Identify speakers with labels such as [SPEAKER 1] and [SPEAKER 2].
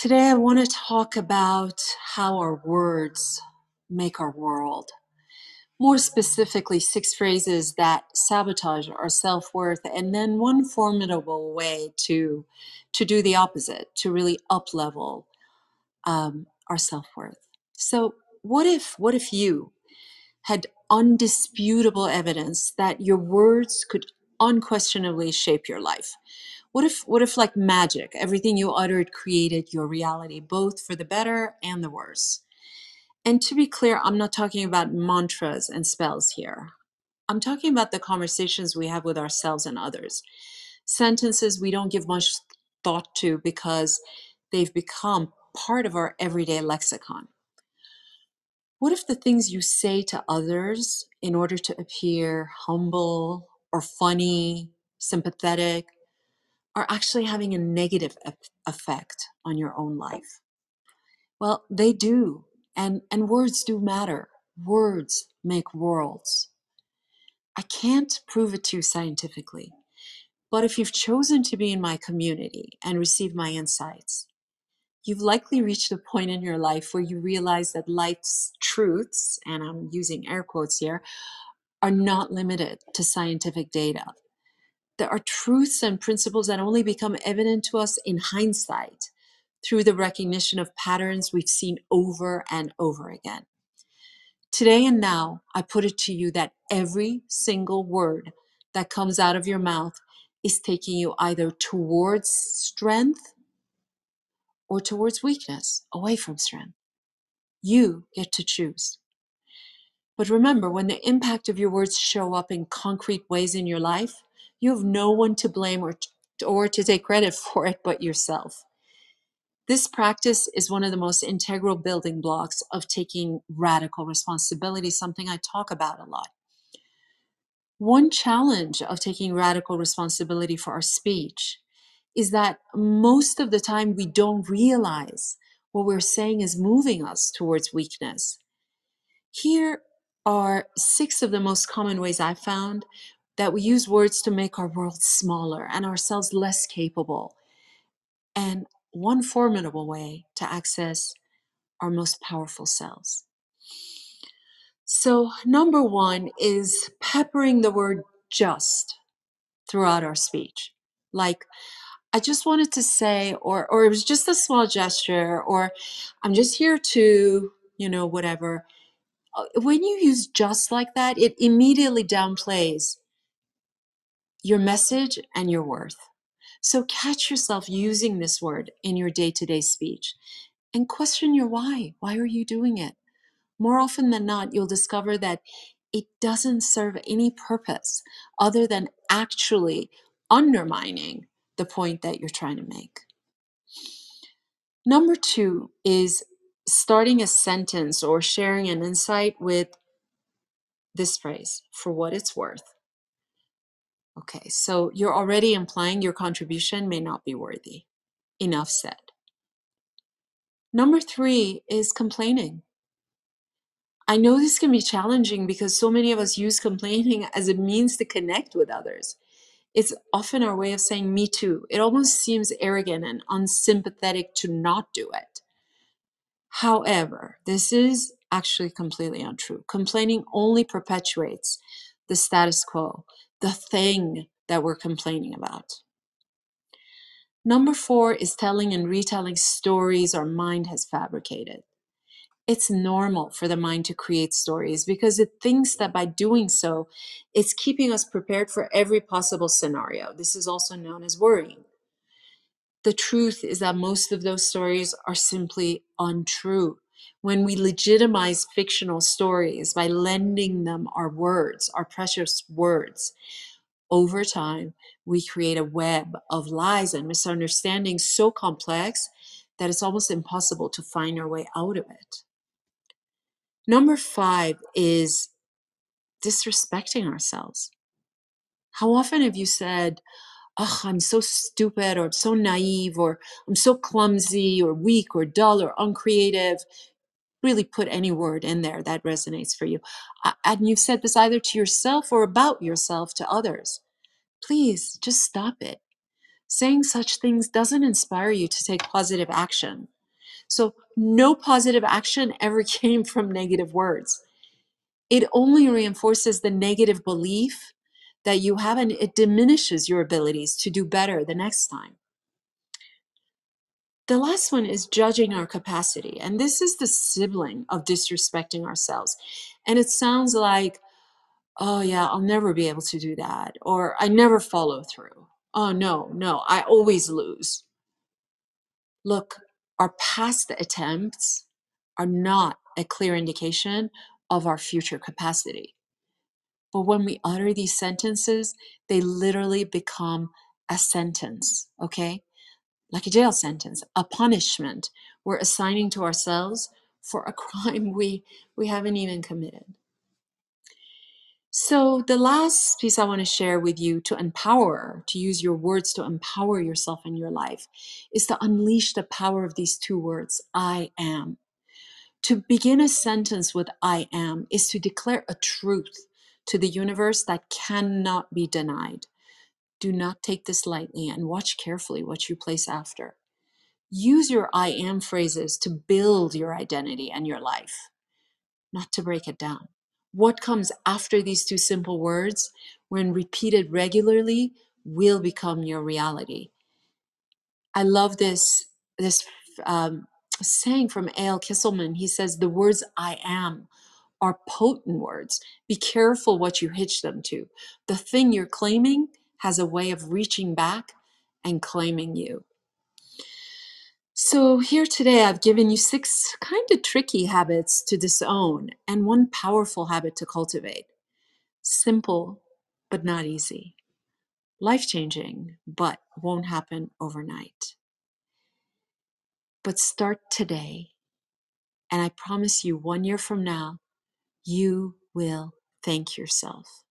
[SPEAKER 1] Today, I want to talk about how our words make our world. More specifically, six phrases that sabotage our self worth, and then one formidable way to, to do the opposite, to really up level um, our self worth. So, what if, what if you had undisputable evidence that your words could unquestionably shape your life? What if, what if, like magic, everything you uttered created your reality, both for the better and the worse? And to be clear, I'm not talking about mantras and spells here. I'm talking about the conversations we have with ourselves and others. Sentences we don't give much thought to because they've become part of our everyday lexicon. What if the things you say to others in order to appear humble or funny, sympathetic, are actually having a negative effect on your own life? Well, they do. And, and words do matter. Words make worlds. I can't prove it to you scientifically, but if you've chosen to be in my community and receive my insights, you've likely reached a point in your life where you realize that life's truths, and I'm using air quotes here, are not limited to scientific data. There are truths and principles that only become evident to us in hindsight through the recognition of patterns we've seen over and over again. Today and now, I put it to you that every single word that comes out of your mouth is taking you either towards strength or towards weakness, away from strength. You get to choose. But remember, when the impact of your words show up in concrete ways in your life, you have no one to blame or, or to take credit for it but yourself. This practice is one of the most integral building blocks of taking radical responsibility, something I talk about a lot. One challenge of taking radical responsibility for our speech is that most of the time we don't realize what we're saying is moving us towards weakness. Here are six of the most common ways I've found that we use words to make our world smaller and ourselves less capable. And one formidable way to access our most powerful selves. So, number one is peppering the word just throughout our speech. Like, I just wanted to say, or, or it was just a small gesture, or I'm just here to, you know, whatever. Uh, when you use just like that, it immediately downplays your message and your worth. So catch yourself using this word in your day to day speech and question your why. Why are you doing it? More often than not, you'll discover that it doesn't serve any purpose other than actually undermining the point that you're trying to make. Number two is starting a sentence or sharing an insight with this phrase for what it's worth. Okay, so you're already implying your contribution may not be worthy. Enough said. Number three is complaining. I know this can be challenging because so many of us use complaining as a means to connect with others. It's often our way of saying, me too. It almost seems arrogant and unsympathetic to not do it. However, this is actually completely untrue. Complaining only perpetuates the status quo, the thing that we're complaining about. Number four is telling and retelling stories our mind has fabricated. It's normal for the mind to create stories because it thinks that by doing so, it's keeping us prepared for every possible scenario. This is also known as worrying. The truth is that most of those stories are simply untrue. When we legitimize fictional stories by lending them our words, our precious words, over time, we create a web of lies and misunderstandings so complex that it's almost impossible to find our way out of it. Number five is disrespecting ourselves. How often have you said, Oh, I'm so stupid, or I'm so naive, or I'm so clumsy, or weak, or dull, or uncreative? Really put any word in there that resonates for you. And you've said this either to yourself or about yourself to others. Please just stop it. Saying such things doesn't inspire you to take positive action. So, no positive action ever came from negative words. It only reinforces the negative belief that you have, and it diminishes your abilities to do better the next time. The last one is judging our capacity. And this is the sibling of disrespecting ourselves. And it sounds like, oh, yeah, I'll never be able to do that. Or I never follow through. Oh, no, no, I always lose. Look, our past attempts are not a clear indication of our future capacity. But when we utter these sentences, they literally become a sentence, okay? Like a jail sentence, a punishment we're assigning to ourselves for a crime we, we haven't even committed. So, the last piece I want to share with you to empower, to use your words to empower yourself in your life, is to unleash the power of these two words I am. To begin a sentence with I am is to declare a truth to the universe that cannot be denied. Do not take this lightly and watch carefully what you place after. Use your I am phrases to build your identity and your life, not to break it down. What comes after these two simple words, when repeated regularly, will become your reality. I love this this um, saying from A.L. Kitselman. He says, "The words I am are potent words. Be careful what you hitch them to. The thing you're claiming has a way of reaching back and claiming you." So, here today, I've given you six kind of tricky habits to disown and one powerful habit to cultivate. Simple, but not easy. Life changing, but won't happen overnight. But start today, and I promise you, one year from now, you will thank yourself.